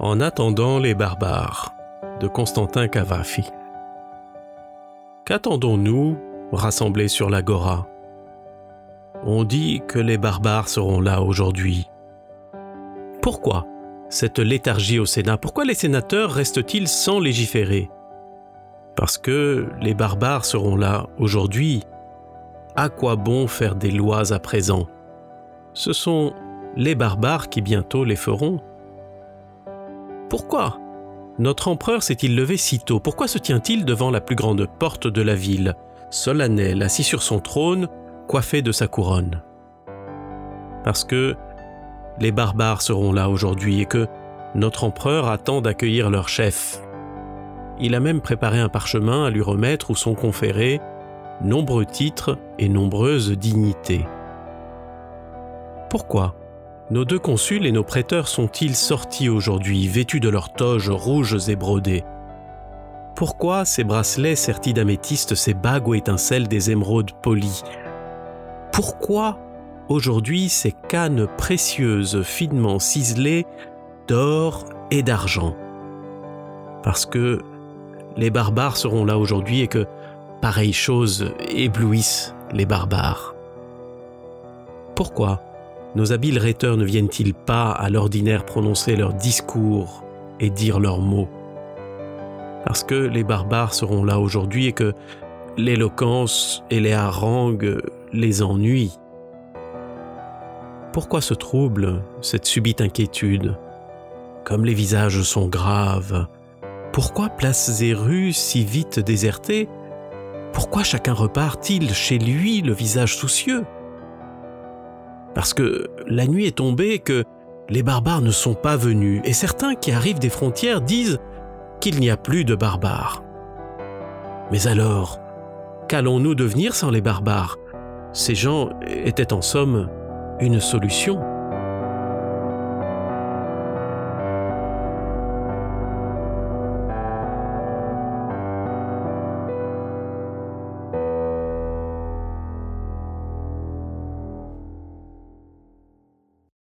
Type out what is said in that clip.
En attendant les barbares de Constantin Cavafi. Qu'attendons-nous rassemblés sur l'agora? On dit que les barbares seront là aujourd'hui. Pourquoi cette léthargie au Sénat? Pourquoi les sénateurs restent-ils sans légiférer? Parce que les barbares seront là aujourd'hui. À quoi bon faire des lois à présent? Ce sont les barbares qui bientôt les feront. Pourquoi Notre empereur s'est-il levé si tôt? Pourquoi se tient-il devant la plus grande porte de la ville, solennel, assis sur son trône, coiffé de sa couronne Parce que les barbares seront là aujourd'hui et que notre empereur attend d'accueillir leur chef. Il a même préparé un parchemin à lui remettre où sont conférés nombreux titres et nombreuses dignités. Pourquoi? Nos deux consuls et nos prêteurs sont-ils sortis aujourd'hui, vêtus de leurs toges rouges et brodées? Pourquoi ces bracelets sertis d'améthyste, ces bagues où étincellent des émeraudes polies? Pourquoi aujourd'hui ces cannes précieuses finement ciselées d'or et d'argent? Parce que les barbares seront là aujourd'hui et que pareilles choses éblouissent les barbares. Pourquoi? Nos habiles rhéteurs ne viennent-ils pas à l'ordinaire prononcer leurs discours et dire leurs mots? Parce que les barbares seront là aujourd'hui et que l'éloquence et les harangues les ennuient. Pourquoi ce trouble, cette subite inquiétude? Comme les visages sont graves, pourquoi places et rues si vite désertées? Pourquoi chacun repart-il chez lui le visage soucieux? Parce que la nuit est tombée que les barbares ne sont pas venus, et certains qui arrivent des frontières disent qu'il n'y a plus de barbares. Mais alors, qu'allons-nous devenir sans les barbares? Ces gens étaient en somme une solution.